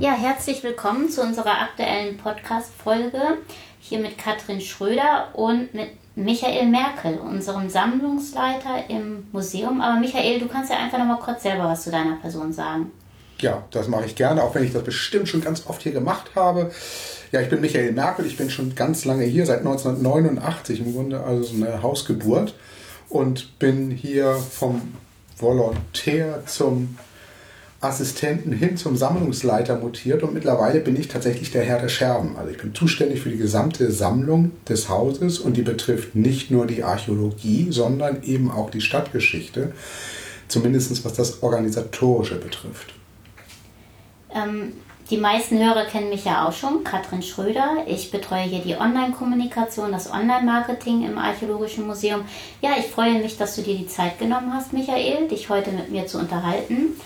Ja, herzlich willkommen zu unserer aktuellen Podcast-Folge hier mit Katrin Schröder und mit Michael Merkel, unserem Sammlungsleiter im Museum. Aber Michael, du kannst ja einfach noch mal kurz selber was zu deiner Person sagen. Ja, das mache ich gerne, auch wenn ich das bestimmt schon ganz oft hier gemacht habe. Ja, ich bin Michael Merkel, ich bin schon ganz lange hier, seit 1989 im Grunde, also so eine Hausgeburt und bin hier vom Volontär zum Assistenten hin zum Sammlungsleiter mutiert und mittlerweile bin ich tatsächlich der Herr der Scherben. Also ich bin zuständig für die gesamte Sammlung des Hauses und die betrifft nicht nur die Archäologie, sondern eben auch die Stadtgeschichte, zumindest was das Organisatorische betrifft. Ähm, die meisten Hörer kennen mich ja auch schon, Katrin Schröder. Ich betreue hier die Online-Kommunikation, das Online-Marketing im Archäologischen Museum. Ja, ich freue mich, dass du dir die Zeit genommen hast, Michael, dich heute mit mir zu unterhalten.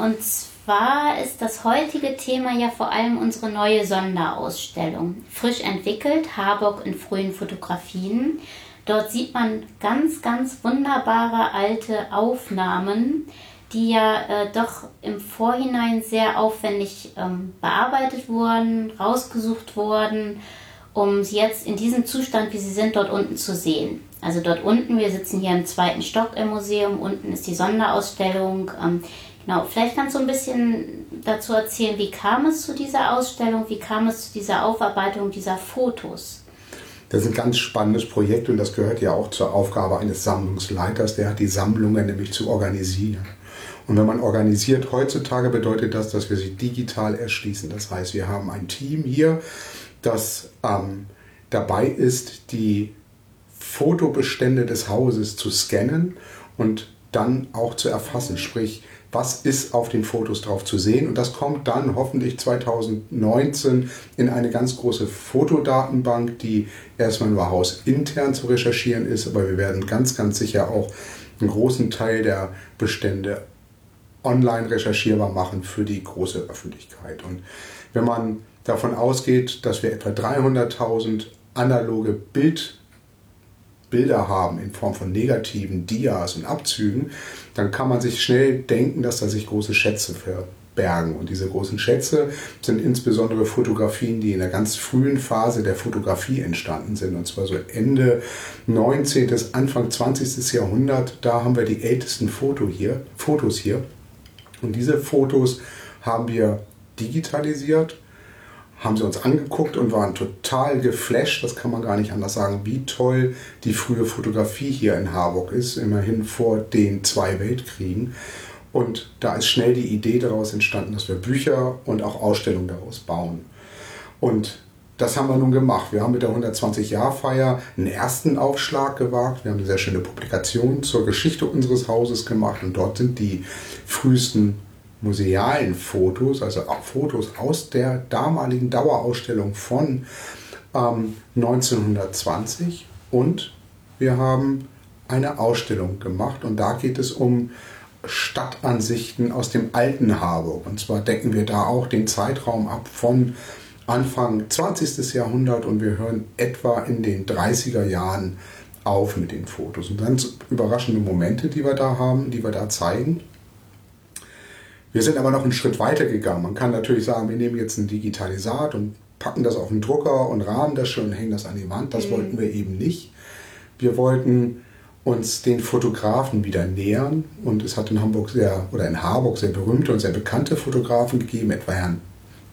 Und zwar ist das heutige Thema ja vor allem unsere neue Sonderausstellung. Frisch entwickelt, Harburg in frühen Fotografien. Dort sieht man ganz, ganz wunderbare alte Aufnahmen, die ja äh, doch im Vorhinein sehr aufwendig ähm, bearbeitet wurden, rausgesucht wurden, um sie jetzt in diesem Zustand, wie sie sind, dort unten zu sehen. Also dort unten, wir sitzen hier im zweiten Stock im Museum, unten ist die Sonderausstellung. Ähm, Genau, vielleicht kannst du ein bisschen dazu erzählen, wie kam es zu dieser Ausstellung, wie kam es zu dieser Aufarbeitung dieser Fotos? Das ist ein ganz spannendes Projekt und das gehört ja auch zur Aufgabe eines Sammlungsleiters, der hat die Sammlungen nämlich zu organisieren. Und wenn man organisiert heutzutage, bedeutet das, dass wir sie digital erschließen. Das heißt, wir haben ein Team hier, das ähm, dabei ist, die Fotobestände des Hauses zu scannen und dann auch zu erfassen. Sprich, was ist auf den Fotos drauf zu sehen. Und das kommt dann hoffentlich 2019 in eine ganz große Fotodatenbank, die erstmal nur hausintern zu recherchieren ist, aber wir werden ganz, ganz sicher auch einen großen Teil der Bestände online recherchierbar machen für die große Öffentlichkeit. Und wenn man davon ausgeht, dass wir etwa 300.000 analoge Bild Bilder haben in Form von negativen Dias und Abzügen, dann kann man sich schnell denken, dass da sich große Schätze verbergen. Und diese großen Schätze sind insbesondere Fotografien, die in der ganz frühen Phase der Fotografie entstanden sind. Und zwar so Ende 19. Anfang 20. Jahrhundert. Da haben wir die ältesten Foto hier, Fotos hier. Und diese Fotos haben wir digitalisiert haben sie uns angeguckt und waren total geflasht, das kann man gar nicht anders sagen, wie toll die frühe Fotografie hier in Harburg ist, immerhin vor den zwei Weltkriegen. Und da ist schnell die Idee daraus entstanden, dass wir Bücher und auch Ausstellungen daraus bauen. Und das haben wir nun gemacht. Wir haben mit der 120-Jahr-Feier einen ersten Aufschlag gewagt. Wir haben eine sehr schöne Publikation zur Geschichte unseres Hauses gemacht und dort sind die frühesten musealen Fotos, also auch Fotos aus der damaligen Dauerausstellung von ähm, 1920 und wir haben eine Ausstellung gemacht und da geht es um Stadtansichten aus dem alten Harburg. Und zwar decken wir da auch den Zeitraum ab von Anfang 20. Jahrhundert und wir hören etwa in den 30er Jahren auf mit den Fotos. Und ganz überraschende Momente, die wir da haben, die wir da zeigen. Wir sind aber noch einen Schritt weiter gegangen. Man kann natürlich sagen, wir nehmen jetzt ein Digitalisat und packen das auf den Drucker und rahmen das schon und hängen das an die Wand. Das mhm. wollten wir eben nicht. Wir wollten uns den Fotografen wieder nähern und es hat in Hamburg sehr oder in Harburg sehr berühmte und sehr bekannte Fotografen gegeben, etwa Herrn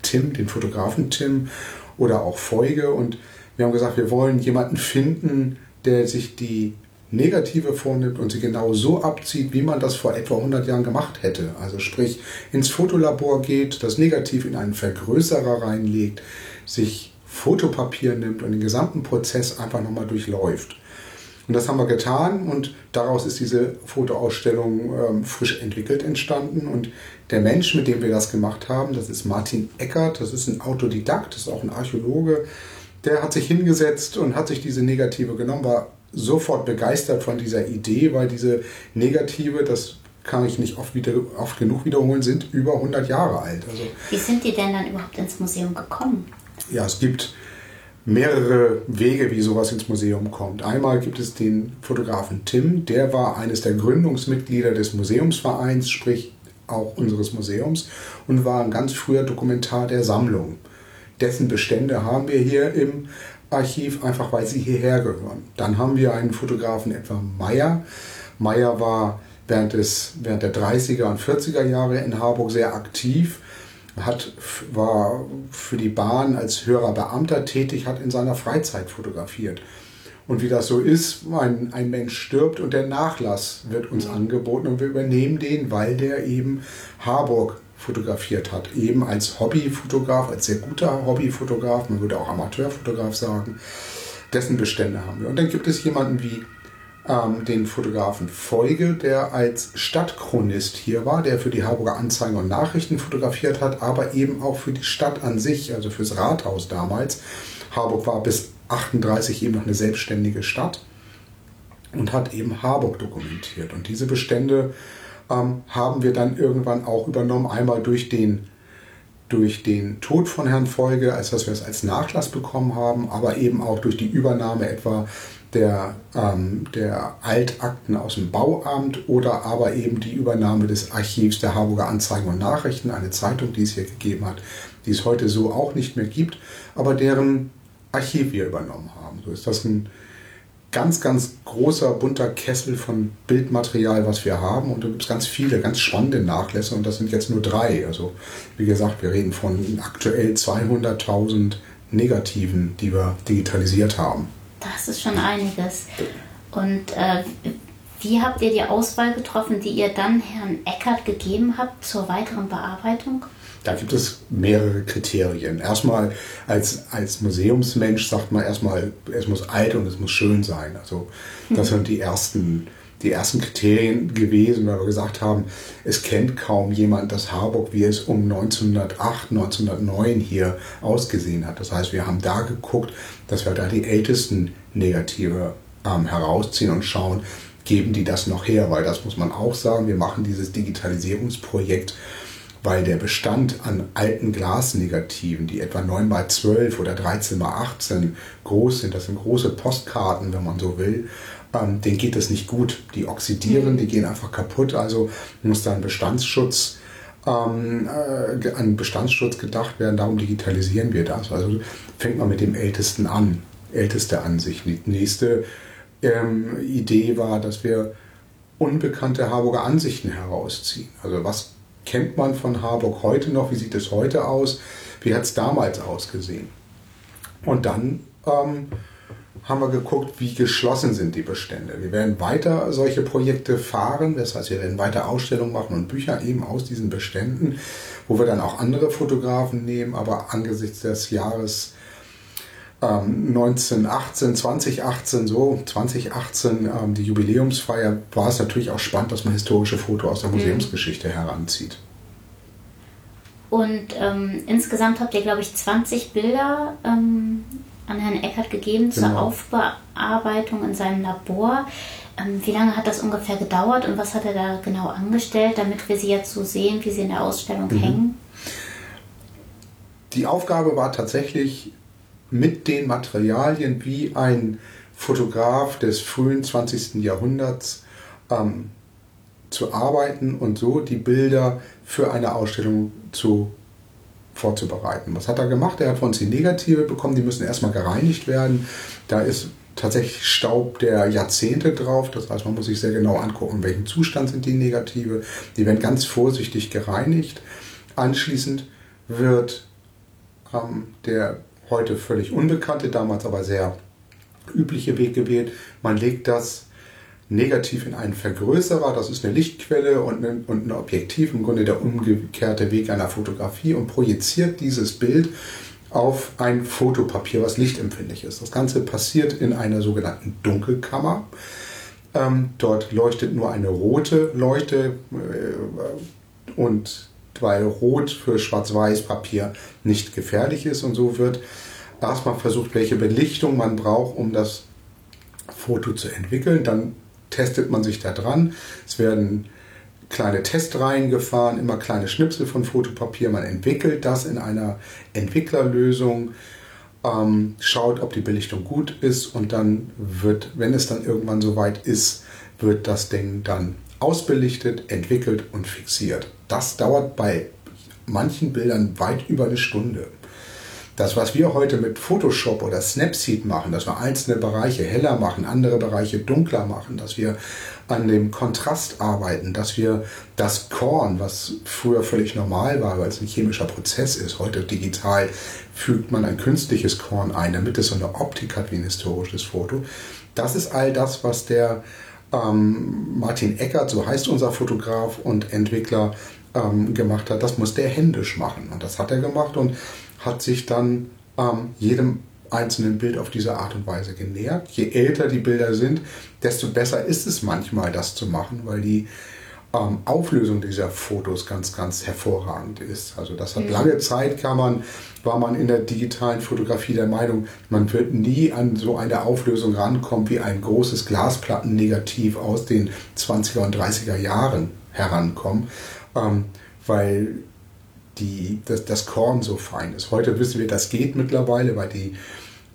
Tim, den Fotografen Tim oder auch Feuge und wir haben gesagt, wir wollen jemanden finden, der sich die Negative vornimmt und sie genau so abzieht, wie man das vor etwa 100 Jahren gemacht hätte. Also sprich ins Fotolabor geht, das Negativ in einen Vergrößerer reinlegt, sich Fotopapier nimmt und den gesamten Prozess einfach nochmal durchläuft. Und das haben wir getan und daraus ist diese Fotoausstellung ähm, frisch entwickelt entstanden. Und der Mensch, mit dem wir das gemacht haben, das ist Martin Eckert, das ist ein Autodidakt, das ist auch ein Archäologe, der hat sich hingesetzt und hat sich diese Negative genommen, war sofort begeistert von dieser Idee, weil diese Negative, das kann ich nicht oft, wieder, oft genug wiederholen, sind über 100 Jahre alt. Also, Wie sind die denn dann überhaupt ins Museum gekommen? Ja, es gibt mehrere Wege, wie sowas ins Museum kommt. Einmal gibt es den Fotografen Tim, der war eines der Gründungsmitglieder des Museumsvereins, sprich auch unseres Museums und war ein ganz früher Dokumentar der Sammlung. Dessen Bestände haben wir hier im Archiv, einfach weil sie hierher gehören. Dann haben wir einen Fotografen etwa Meyer. Meyer war während, des, während der 30er und 40er Jahre in Harburg sehr aktiv, hat, war für die Bahn als höherer Beamter tätig, hat in seiner Freizeit fotografiert. Und wie das so ist, ein, ein Mensch stirbt und der Nachlass wird uns angeboten und wir übernehmen den, weil der eben Harburg fotografiert hat. Eben als Hobbyfotograf, als sehr guter Hobbyfotograf, man würde auch Amateurfotograf sagen. Dessen Bestände haben wir. Und dann gibt es jemanden wie ähm, den Fotografen Folge, der als Stadtchronist hier war, der für die Harburger Anzeigen und Nachrichten fotografiert hat, aber eben auch für die Stadt an sich, also fürs Rathaus damals. Harburg war bis 38 eben noch eine selbstständige Stadt und hat eben Harburg dokumentiert. Und diese Bestände ähm, haben wir dann irgendwann auch übernommen, einmal durch den, durch den Tod von Herrn Folge, als dass wir es als Nachlass bekommen haben, aber eben auch durch die Übernahme etwa der, ähm, der Altakten aus dem Bauamt oder aber eben die Übernahme des Archivs der Harburger Anzeigen und Nachrichten, eine Zeitung, die es hier gegeben hat, die es heute so auch nicht mehr gibt, aber deren Archiv wir übernommen haben. So ist das ein ganz, ganz großer, bunter Kessel von Bildmaterial, was wir haben. Und da gibt es ganz viele, ganz spannende Nachlässe und das sind jetzt nur drei. Also wie gesagt, wir reden von aktuell 200.000 Negativen, die wir digitalisiert haben. Das ist schon einiges. Und äh, wie habt ihr die Auswahl getroffen, die ihr dann Herrn Eckert gegeben habt zur weiteren Bearbeitung? Da gibt es mehrere Kriterien. Erstmal als, als Museumsmensch sagt man erstmal, es muss alt und es muss schön sein. Also das sind die ersten, die ersten Kriterien gewesen, weil wir gesagt haben, es kennt kaum jemand das Harburg, wie es um 1908, 1909 hier ausgesehen hat. Das heißt, wir haben da geguckt, dass wir da die ältesten Negative ähm, herausziehen und schauen, geben die das noch her, weil das muss man auch sagen, wir machen dieses Digitalisierungsprojekt weil der Bestand an alten Glasnegativen, die etwa 9 x 12 oder 13 x 18 groß sind, das sind große Postkarten, wenn man so will, ähm, denen geht das nicht gut. Die oxidieren, mhm. die gehen einfach kaputt, also muss da ein Bestandsschutz ähm, äh, an Bestandsschutz gedacht werden, darum digitalisieren wir das. Also fängt man mit dem Ältesten an, älteste Ansicht. Die nächste ähm, Idee war, dass wir unbekannte Harburger Ansichten herausziehen. Also was kennt man von Harburg heute noch? Wie sieht es heute aus? Wie hat es damals ausgesehen? Und dann ähm, haben wir geguckt, wie geschlossen sind die Bestände. Wir werden weiter solche Projekte fahren, das heißt, wir werden weiter Ausstellungen machen und Bücher eben aus diesen Beständen, wo wir dann auch andere Fotografen nehmen, aber angesichts des Jahres 1918, ähm, 2018, so 2018, ähm, die Jubiläumsfeier, war es natürlich auch spannend, dass man historische Fotos aus der mhm. Museumsgeschichte heranzieht. Und ähm, insgesamt habt ihr, glaube ich, 20 Bilder ähm, an Herrn Eckert gegeben genau. zur Aufbearbeitung in seinem Labor. Ähm, wie lange hat das ungefähr gedauert und was hat er da genau angestellt, damit wir sie jetzt so sehen, wie sie in der Ausstellung mhm. hängen? Die Aufgabe war tatsächlich mit den Materialien, wie ein Fotograf des frühen 20. Jahrhunderts ähm, zu arbeiten und so die Bilder für eine Ausstellung zu vorzubereiten. Was hat er gemacht? Er hat von uns die Negative bekommen, die müssen erstmal gereinigt werden. Da ist tatsächlich Staub der Jahrzehnte drauf. Das heißt, man muss sich sehr genau angucken, in welchem Zustand sind die Negative. Die werden ganz vorsichtig gereinigt. Anschließend wird ähm, der heute völlig unbekannte, damals aber sehr übliche Weg gewählt. Man legt das negativ in einen Vergrößerer, das ist eine Lichtquelle und ein, und ein Objektiv, im Grunde der umgekehrte Weg einer Fotografie und projiziert dieses Bild auf ein Fotopapier, was lichtempfindlich ist. Das Ganze passiert in einer sogenannten Dunkelkammer. Ähm, dort leuchtet nur eine rote Leuchte äh, und weil Rot für Schwarz-Weiß-Papier nicht gefährlich ist. Und so wird erstmal versucht, welche Belichtung man braucht, um das Foto zu entwickeln. Dann testet man sich da dran. Es werden kleine Testreihen gefahren, immer kleine Schnipsel von Fotopapier. Man entwickelt das in einer Entwicklerlösung, ähm, schaut, ob die Belichtung gut ist und dann wird, wenn es dann irgendwann soweit ist, wird das Ding dann ausbelichtet, entwickelt und fixiert. Das dauert bei manchen Bildern weit über eine Stunde. Das, was wir heute mit Photoshop oder Snapseed machen, dass wir einzelne Bereiche heller machen, andere Bereiche dunkler machen, dass wir an dem Kontrast arbeiten, dass wir das Korn, was früher völlig normal war, weil es ein chemischer Prozess ist, heute digital fügt man ein künstliches Korn ein, damit es so eine Optik hat wie ein historisches Foto. Das ist all das, was der ähm, Martin Eckert, so heißt unser Fotograf und Entwickler, ähm, gemacht hat. Das muss der händisch machen. Und das hat er gemacht und hat sich dann ähm, jedem einzelnen Bild auf diese Art und Weise genähert. Je älter die Bilder sind, desto besser ist es manchmal, das zu machen, weil die ähm, Auflösung dieser Fotos ganz, ganz hervorragend ist. Also das hat mhm. lange Zeit kann man, war man in der digitalen Fotografie der Meinung, man wird nie an so eine Auflösung rankommen wie ein großes Glasplattennegativ aus den 20er und 30er Jahren herankommen, ähm, weil die, das, das Korn so fein ist. Heute wissen wir, das geht mittlerweile, weil die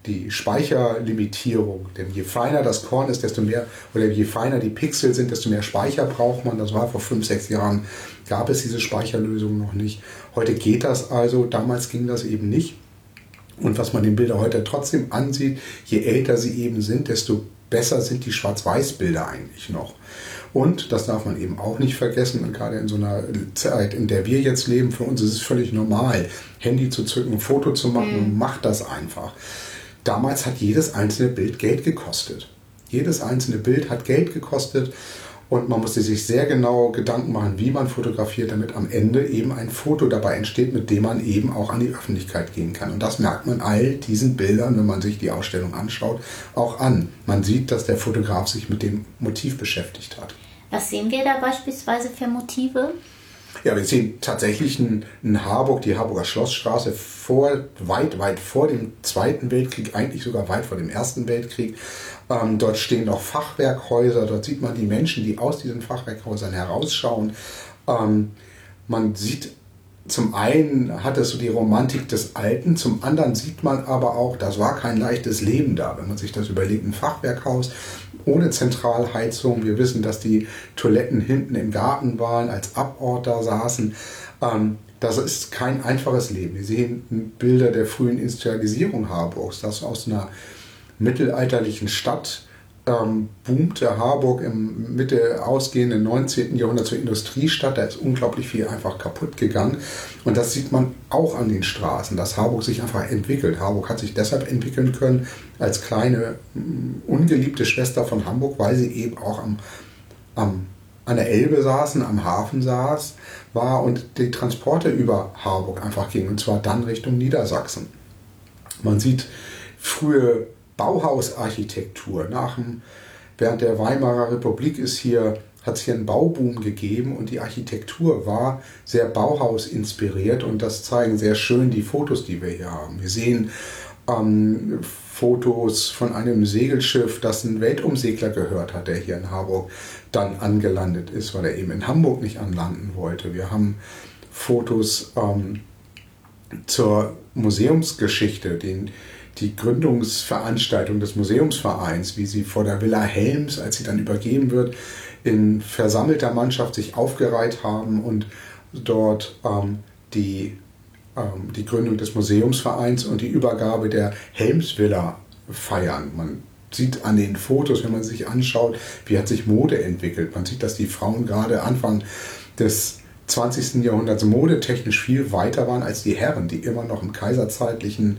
die Speicherlimitierung. Denn je feiner das Korn ist, desto mehr, oder je feiner die Pixel sind, desto mehr Speicher braucht man. Das war vor fünf, sechs Jahren, gab es diese Speicherlösung noch nicht. Heute geht das also, damals ging das eben nicht. Und was man den Bildern heute trotzdem ansieht, je älter sie eben sind, desto besser sind die Schwarz-Weiß-Bilder eigentlich noch. Und, das darf man eben auch nicht vergessen, gerade in so einer Zeit, in der wir jetzt leben, für uns ist es völlig normal, Handy zu zücken, ein Foto zu machen, mhm. macht das einfach. Damals hat jedes einzelne Bild Geld gekostet. Jedes einzelne Bild hat Geld gekostet und man musste sich sehr genau Gedanken machen, wie man fotografiert, damit am Ende eben ein Foto dabei entsteht, mit dem man eben auch an die Öffentlichkeit gehen kann. Und das merkt man all diesen Bildern, wenn man sich die Ausstellung anschaut, auch an. Man sieht, dass der Fotograf sich mit dem Motiv beschäftigt hat. Was sehen wir da beispielsweise für Motive? Ja, wir sehen tatsächlich in, in Harburg, die Harburger Schlossstraße, vor, weit, weit vor dem Zweiten Weltkrieg, eigentlich sogar weit vor dem Ersten Weltkrieg. Ähm, dort stehen noch Fachwerkhäuser, dort sieht man die Menschen, die aus diesen Fachwerkhäusern herausschauen. Ähm, man sieht zum einen hat es so die Romantik des Alten, zum anderen sieht man aber auch, das war kein leichtes Leben da, wenn man sich das überlegt, ein Fachwerkhaus ohne Zentralheizung. Wir wissen, dass die Toiletten hinten im Garten waren, als Abort da saßen. Ähm, das ist kein einfaches Leben. Wir sehen Bilder der frühen Industrialisierung Harburgs, das aus einer mittelalterlichen Stadt ähm, boomte Harburg im Mitte ausgehenden 19. Jahrhundert zur Industriestadt. Da ist unglaublich viel einfach kaputt gegangen. Und das sieht man auch an den Straßen, dass Harburg sich einfach entwickelt. Harburg hat sich deshalb entwickeln können als kleine, mm, ungeliebte Schwester von Hamburg, weil sie eben auch am, am, an der Elbe saßen, am Hafen saß, war und die Transporte über Harburg einfach gingen. Und zwar dann Richtung Niedersachsen. Man sieht frühe Bauhausarchitektur. Nach dem, während der Weimarer Republik ist hier, hat es hier einen Bauboom gegeben und die Architektur war sehr Bauhaus inspiriert und das zeigen sehr schön die Fotos, die wir hier haben. Wir sehen ähm, Fotos von einem Segelschiff, das ein Weltumsegler gehört hat, der hier in Harburg dann angelandet ist, weil er eben in Hamburg nicht anlanden wollte. Wir haben Fotos ähm, zur Museumsgeschichte, den, die Gründungsveranstaltung des Museumsvereins, wie sie vor der Villa Helms, als sie dann übergeben wird, in versammelter Mannschaft sich aufgereiht haben und dort ähm, die, ähm, die Gründung des Museumsvereins und die Übergabe der Helmsvilla feiern. Man sieht an den Fotos, wenn man sich anschaut, wie hat sich Mode entwickelt. Man sieht, dass die Frauen gerade Anfang des 20. Jahrhunderts modetechnisch viel weiter waren als die Herren, die immer noch im kaiserzeitlichen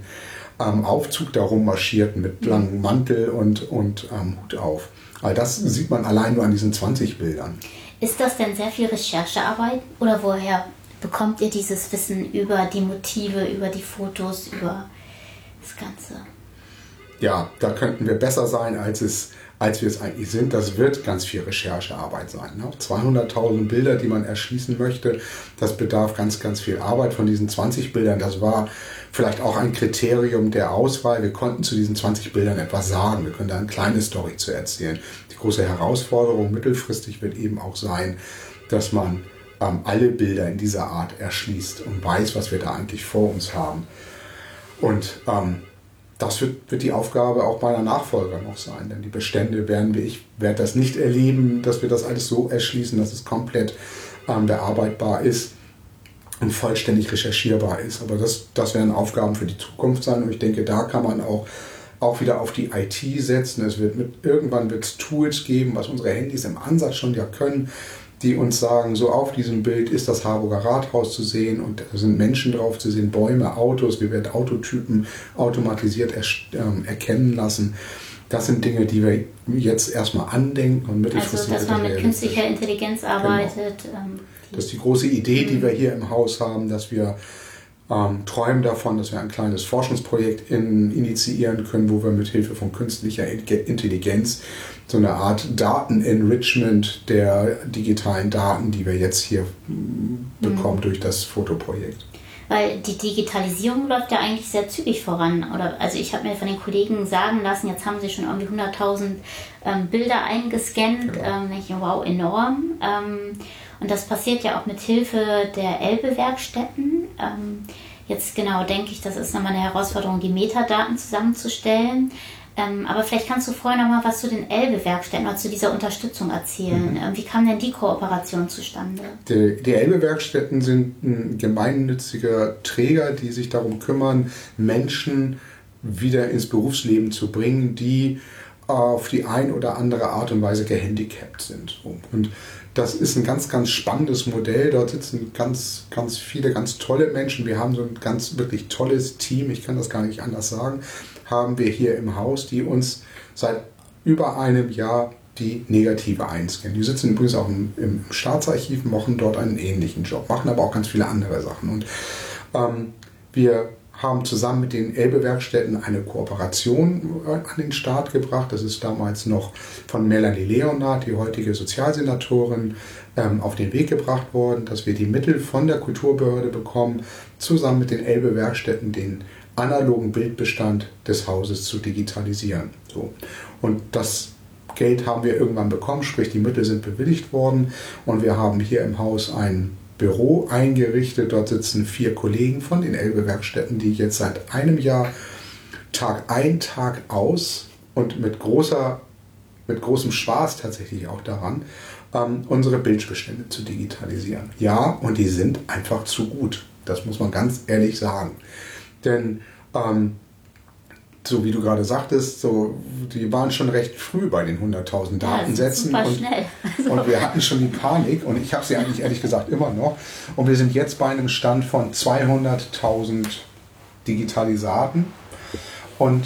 ähm, Aufzug darum marschierten mit mhm. langem Mantel und, und ähm, Hut auf. All das sieht man allein nur an diesen 20 Bildern. Ist das denn sehr viel Recherchearbeit oder woher bekommt ihr dieses Wissen über die Motive, über die Fotos, über das Ganze? Ja, da könnten wir besser sein, als es als wir es eigentlich sind. Das wird ganz viel Recherchearbeit sein. Ne? 200.000 Bilder, die man erschließen möchte, das bedarf ganz, ganz viel Arbeit. Von diesen 20 Bildern, das war vielleicht auch ein Kriterium der Auswahl. Wir konnten zu diesen 20 Bildern etwas sagen. Wir können da eine kleine Story zu erzählen. Die große Herausforderung mittelfristig wird eben auch sein, dass man ähm, alle Bilder in dieser Art erschließt und weiß, was wir da eigentlich vor uns haben. Und ähm, das wird, wird die Aufgabe auch meiner Nachfolger noch sein. Denn die Bestände werden wir, ich werde das nicht erleben, dass wir das alles so erschließen, dass es komplett ähm, bearbeitbar ist und vollständig recherchierbar ist. Aber das, das werden Aufgaben für die Zukunft sein und ich denke, da kann man auch, auch wieder auf die IT setzen. Es wird mit, irgendwann wird es Tools geben, was unsere Handys im Ansatz schon ja können, die uns sagen, so auf diesem Bild ist das Harburger Rathaus zu sehen und da sind Menschen drauf zu sehen, Bäume, Autos, wir werden Autotypen automatisiert er, ähm, erkennen lassen. Das sind Dinge, die wir jetzt erstmal andenken und mittelfristig. Also, dass man mit künstlicher Intelligenz arbeitet. Genau. Ähm, das ist die große Idee, die wir hier im Haus haben, dass wir ähm, träumen davon, dass wir ein kleines Forschungsprojekt in, initiieren können, wo wir mit Hilfe von künstlicher Intelligenz so eine Art Datenenrichment der digitalen Daten, die wir jetzt hier mm, bekommen mhm. durch das Fotoprojekt. Weil die Digitalisierung läuft ja eigentlich sehr zügig voran. Oder, also ich habe mir von den Kollegen sagen lassen, jetzt haben sie schon irgendwie 100.000 ähm, Bilder eingescannt. Genau. Ähm, ich, wow, enorm. Ähm, und das passiert ja auch mit Hilfe der Elbe-Werkstätten. Ähm, jetzt genau denke ich, das ist nochmal eine Herausforderung, die Metadaten zusammenzustellen. Ähm, aber vielleicht kannst du vorher noch mal was zu den Elbe-Werkstätten oder zu dieser Unterstützung erzählen. Mhm. Ähm, wie kam denn die Kooperation zustande? Die, die Elbe-Werkstätten sind ein gemeinnütziger Träger, die sich darum kümmern, Menschen wieder ins Berufsleben zu bringen, die auf die ein oder andere Art und Weise gehandicapt sind. Und das ist ein ganz, ganz spannendes Modell. Dort sitzen ganz, ganz viele ganz tolle Menschen. Wir haben so ein ganz wirklich tolles Team. Ich kann das gar nicht anders sagen haben wir hier im Haus, die uns seit über einem Jahr die Negative einscannen. Die sitzen übrigens auch im, Staatsarchiv, machen dort einen ähnlichen Job, machen aber auch ganz viele andere Sachen. Und ähm, wir haben zusammen mit den Elbe-Werkstätten eine Kooperation äh, an den Start gebracht. Das ist damals noch von Melanie Leonard, die heutige Sozialsenatorin, ähm, auf den Weg gebracht worden, dass wir die Mittel von der Kulturbehörde bekommen, zusammen mit den Elbe-Werkstätten den analogen Bildbestand des Hauses zu digitalisieren. So. Und das Geld haben wir irgendwann bekommen, sprich die Mittel sind bewilligt worden und wir haben hier im Haus ein Büro eingerichtet. Dort sitzen vier Kollegen von den Elbe-Werkstätten, die jetzt seit einem Jahr Tag ein, Tag aus und mit, großer, mit großem Spaß tatsächlich auch daran, ähm, unsere Bildbestände zu digitalisieren. Ja, und die sind einfach zu gut. Das muss man ganz ehrlich sagen. Denn ähm, so wie du gerade sagtest, so, die waren schon recht früh bei den 100.000 Datensätzen. Ja, und, also. und wir hatten schon die Panik und ich habe sie eigentlich ehrlich gesagt immer noch. Und wir sind jetzt bei einem Stand von 200.000 Digitalisaten. Und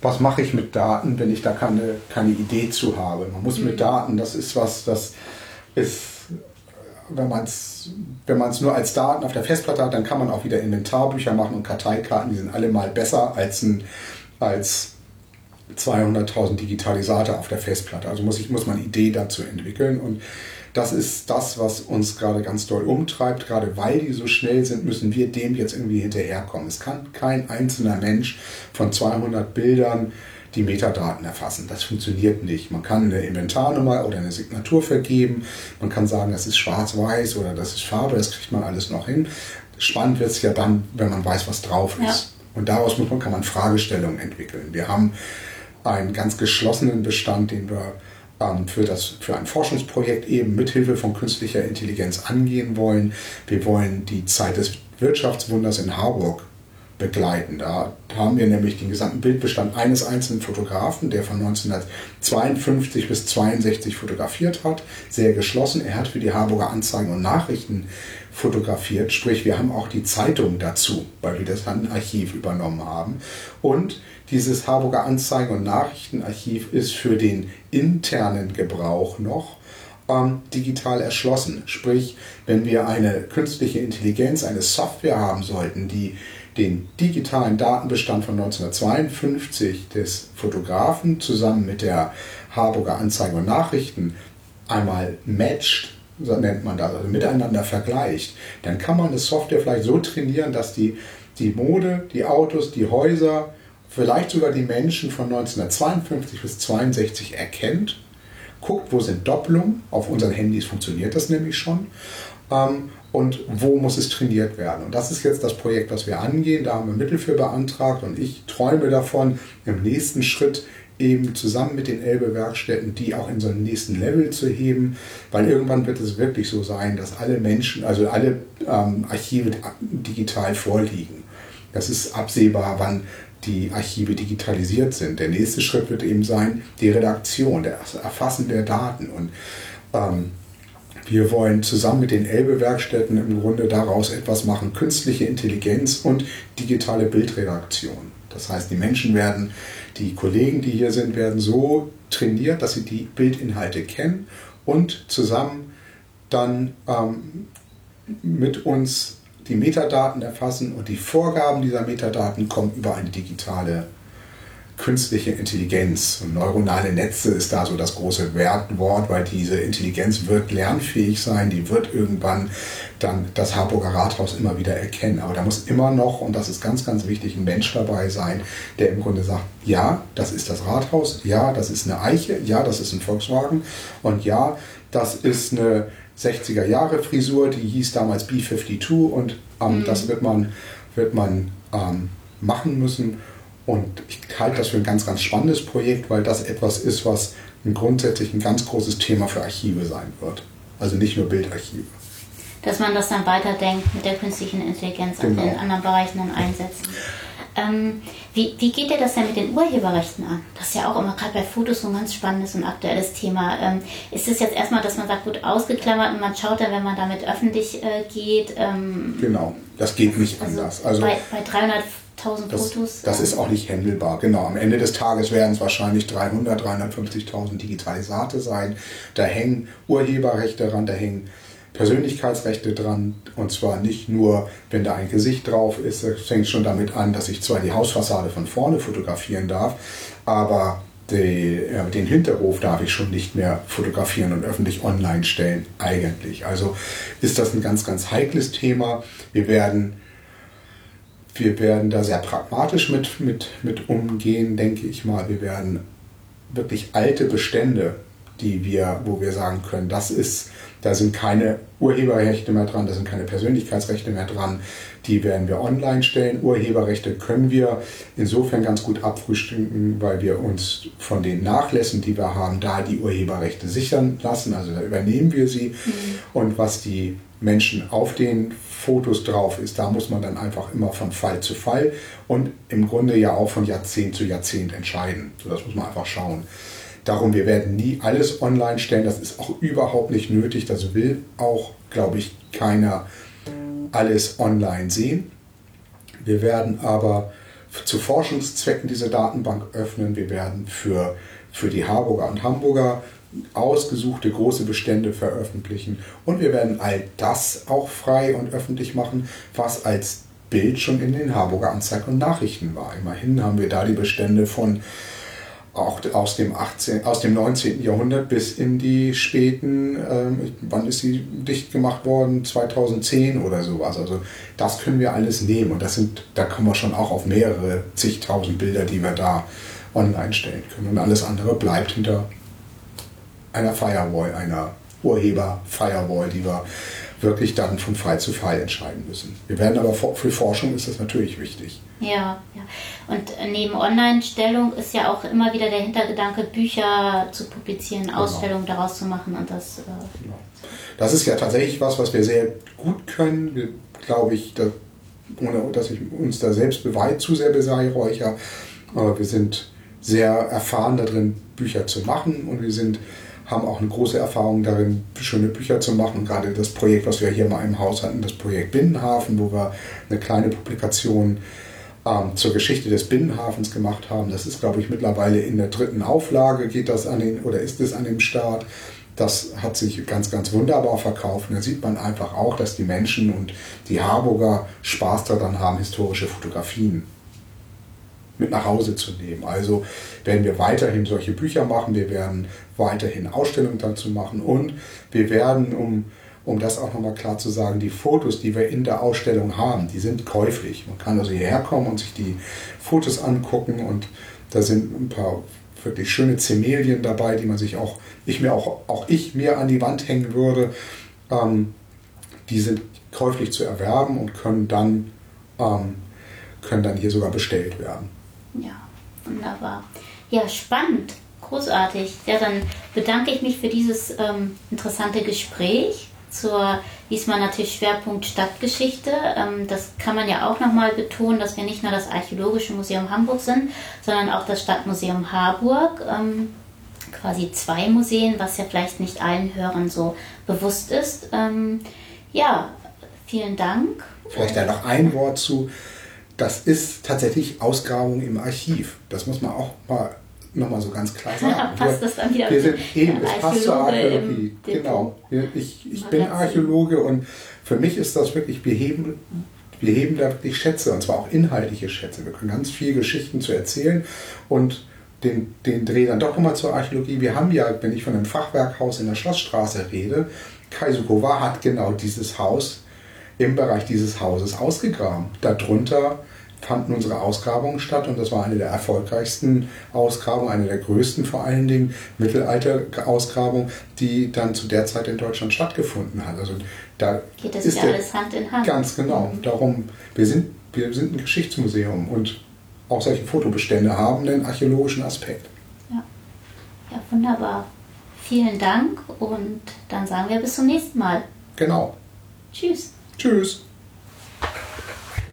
was mache ich mit Daten, wenn ich da keine, keine Idee zu habe? Man muss mhm. mit Daten, das ist was, das ist wenn man es wenn nur als Daten auf der Festplatte hat, dann kann man auch wieder Inventarbücher machen und Karteikarten, die sind alle mal besser als, ein, als 200.000 Digitalisate auf der Festplatte. Also muss, ich, muss man Idee dazu entwickeln und das ist das, was uns gerade ganz doll umtreibt. Gerade weil die so schnell sind, müssen wir dem jetzt irgendwie hinterherkommen. Es kann kein einzelner Mensch von 200 Bildern die Metadaten erfassen. Das funktioniert nicht. Man kann eine Inventarnummer oder eine Signatur vergeben. Man kann sagen, das ist schwarz-weiß oder das ist Farbe. Das kriegt man alles noch hin. Spannend wird es ja dann, wenn man weiß, was drauf ist. Ja. Und daraus muss man, kann man Fragestellungen entwickeln. Wir haben einen ganz geschlossenen Bestand, den wir ähm, für, das, für ein Forschungsprojekt eben mithilfe von künstlicher Intelligenz angehen wollen. Wir wollen die Zeit des Wirtschaftswunders in Harburg begleiten. Da haben wir nämlich den gesamten Bildbestand eines einzelnen Fotografen, der von 1952 bis 1962 fotografiert hat, sehr geschlossen. Er hat für die Harburger Anzeigen und Nachrichten fotografiert, sprich wir haben auch die Zeitung dazu, weil wir das Archiv übernommen haben. Und dieses Harburger Anzeigen- und Nachrichtenarchiv ist für den internen Gebrauch noch ähm, digital erschlossen. Sprich, wenn wir eine künstliche Intelligenz, eine Software haben sollten, die den digitalen Datenbestand von 1952 des Fotografen zusammen mit der Harburger Anzeigen und Nachrichten einmal matcht, so nennt man das, also miteinander vergleicht, dann kann man eine Software vielleicht so trainieren, dass die, die Mode, die Autos, die Häuser, vielleicht sogar die Menschen von 1952 bis 1962 erkennt, guckt, wo sind Doppelungen. Auf unseren Handys funktioniert das nämlich schon. Ähm, und wo muss es trainiert werden. Und das ist jetzt das Projekt, was wir angehen. Da haben wir Mittel für beantragt und ich träume davon, im nächsten Schritt eben zusammen mit den Elbe-Werkstätten, die auch in so einen nächsten Level zu heben, weil irgendwann wird es wirklich so sein, dass alle Menschen, also alle ähm, Archive digital vorliegen. Das ist absehbar, wann die Archive digitalisiert sind. Der nächste Schritt wird eben sein, die Redaktion, das Erfassen der Daten. Und ähm, wir wollen zusammen mit den Elbe-Werkstätten im Grunde daraus etwas machen, künstliche Intelligenz und digitale Bildredaktion. Das heißt, die Menschen werden, die Kollegen, die hier sind, werden so trainiert, dass sie die Bildinhalte kennen und zusammen dann ähm, mit uns die Metadaten erfassen und die Vorgaben dieser Metadaten kommen über eine digitale künstliche Intelligenz. Und neuronale Netze ist da so das große Wertwort, weil diese Intelligenz wird lernfähig sein, die wird irgendwann dann das Harburger Rathaus immer wieder erkennen. Aber da muss immer noch, und das ist ganz, ganz wichtig, ein Mensch dabei sein, der im Grunde sagt, ja, das ist das Rathaus, ja, das ist eine Eiche, ja, das ist ein Volkswagen und ja, das ist eine 60er Jahre Frisur, die hieß damals B52 und ähm, mhm. das wird man, wird man ähm, machen müssen. Und ich halte das für ein ganz, ganz spannendes Projekt, weil das etwas ist, was ein grundsätzlich ein ganz großes Thema für Archive sein wird. Also nicht nur Bildarchive. Dass man das dann weiterdenkt mit der künstlichen Intelligenz genau. und in anderen Bereichen dann einsetzen. Ähm, wie, wie geht dir das denn mit den Urheberrechten an? Das ist ja auch immer gerade bei Fotos so ein ganz spannendes und aktuelles Thema. Ähm, ist es jetzt erstmal, dass man sagt, gut ausgeklammert und man schaut dann, wenn man damit öffentlich äh, geht? Ähm, genau, das geht nicht also anders. Also bei, bei 300 Fotos. Das ist auch nicht händelbar. Genau, am Ende des Tages werden es wahrscheinlich 300, 350.000 Digitalisate sein. Da hängen Urheberrechte dran, da hängen Persönlichkeitsrechte dran. Und zwar nicht nur, wenn da ein Gesicht drauf ist. Es fängt schon damit an, dass ich zwar die Hausfassade von vorne fotografieren darf, aber die, äh, den Hinterhof darf ich schon nicht mehr fotografieren und öffentlich online stellen, eigentlich. Also ist das ein ganz, ganz heikles Thema. Wir werden, wir werden da sehr pragmatisch mit, mit, mit umgehen, denke ich mal. Wir werden wirklich alte Bestände, die wir, wo wir sagen können, das ist da sind keine Urheberrechte mehr dran, da sind keine Persönlichkeitsrechte mehr dran. Die werden wir online stellen. Urheberrechte können wir insofern ganz gut abfrühstücken, weil wir uns von den Nachlässen, die wir haben, da die Urheberrechte sichern lassen. Also da übernehmen wir sie. Mhm. Und was die Menschen auf den Fotos drauf ist, da muss man dann einfach immer von Fall zu Fall und im Grunde ja auch von Jahrzehnt zu Jahrzehnt entscheiden. So, das muss man einfach schauen. Darum, wir werden nie alles online stellen. Das ist auch überhaupt nicht nötig. Das will auch, glaube ich, keiner alles online sehen. Wir werden aber zu Forschungszwecken diese Datenbank öffnen. Wir werden für, für die Harburger und Hamburger ausgesuchte große Bestände veröffentlichen. Und wir werden all das auch frei und öffentlich machen, was als Bild schon in den Harburger Anzeigen und Nachrichten war. Immerhin haben wir da die Bestände von auch aus dem, 18, aus dem 19. Jahrhundert bis in die späten, ähm, wann ist sie dicht gemacht worden? 2010 oder sowas. Also das können wir alles nehmen und das sind, da kommen wir schon auch auf mehrere zigtausend Bilder, die wir da online stellen können. Und alles andere bleibt hinter einer Firewall, einer Urheber-Firewall, die wir wirklich dann von Fall zu Fall entscheiden müssen. Wir werden aber für Forschung ist das natürlich wichtig. Ja, ja. Und neben Online-Stellung ist ja auch immer wieder der Hintergedanke, Bücher zu publizieren, genau. Ausstellungen daraus zu machen und das. Äh genau. Das ist ja tatsächlich was, was wir sehr gut können. Wir, glaube ich, da, ohne dass ich uns da selbst beweit, zu sehr beweihräucher. Aber wir sind sehr erfahren darin, Bücher zu machen und wir sind haben auch eine große Erfahrung darin, schöne Bücher zu machen. Gerade das Projekt, was wir hier mal im Haus hatten, das Projekt Binnenhafen, wo wir eine kleine Publikation ähm, zur Geschichte des Binnenhafens gemacht haben. Das ist, glaube ich, mittlerweile in der dritten Auflage geht das an den oder ist es an dem Start. Das hat sich ganz, ganz wunderbar verkauft. Und da sieht man einfach auch, dass die Menschen und die Harburger Spaß daran haben, historische Fotografien mit nach Hause zu nehmen. Also werden wir weiterhin solche Bücher machen, wir werden weiterhin Ausstellungen dazu machen und wir werden, um, um das auch nochmal klar zu sagen, die Fotos, die wir in der Ausstellung haben, die sind käuflich. Man kann also hierher kommen und sich die Fotos angucken und da sind ein paar wirklich schöne Zemelien dabei, die man sich auch, ich mir auch, auch ich mir an die Wand hängen würde. Ähm, die sind käuflich zu erwerben und können dann, ähm, können dann hier sogar bestellt werden. Ja, wunderbar. Ja, spannend, großartig. Ja, dann bedanke ich mich für dieses ähm, interessante Gespräch zur diesmal natürlich Schwerpunkt Stadtgeschichte. Ähm, das kann man ja auch nochmal betonen, dass wir nicht nur das Archäologische Museum Hamburg sind, sondern auch das Stadtmuseum Harburg. Ähm, quasi zwei Museen, was ja vielleicht nicht allen Hörern so bewusst ist. Ähm, ja, vielen Dank. Vielleicht da noch ein Wort zu. Das ist tatsächlich Ausgrabung im Archiv. Das muss man auch mal nochmal so ganz klar sagen. passt wir, das dann wieder wir sind eben, es passt zur Archäologie. Genau. Ich, ich bin Archäologe und für mich ist das wirklich, wir heben, wir heben da wirklich Schätze und zwar auch inhaltliche Schätze. Wir können ganz viele Geschichten zu erzählen und den, den Dreh dann doch nochmal zur Archäologie. Wir haben ja, wenn ich von einem Fachwerkhaus in der Schlossstraße rede, Kaisukowa hat genau dieses Haus im Bereich dieses Hauses ausgegraben. Darunter fanden unsere Ausgrabungen statt und das war eine der erfolgreichsten Ausgrabungen, eine der größten vor allen Dingen Mittelalter-Ausgrabungen, die dann zu der Zeit in Deutschland stattgefunden hat. Also da geht das ja alles Hand in Hand. Ganz genau. Mhm. Darum, wir sind, wir sind ein Geschichtsmuseum und auch solche Fotobestände haben einen archäologischen Aspekt. Ja, ja wunderbar. Vielen Dank und dann sagen wir bis zum nächsten Mal. Genau. Tschüss. Tschüss.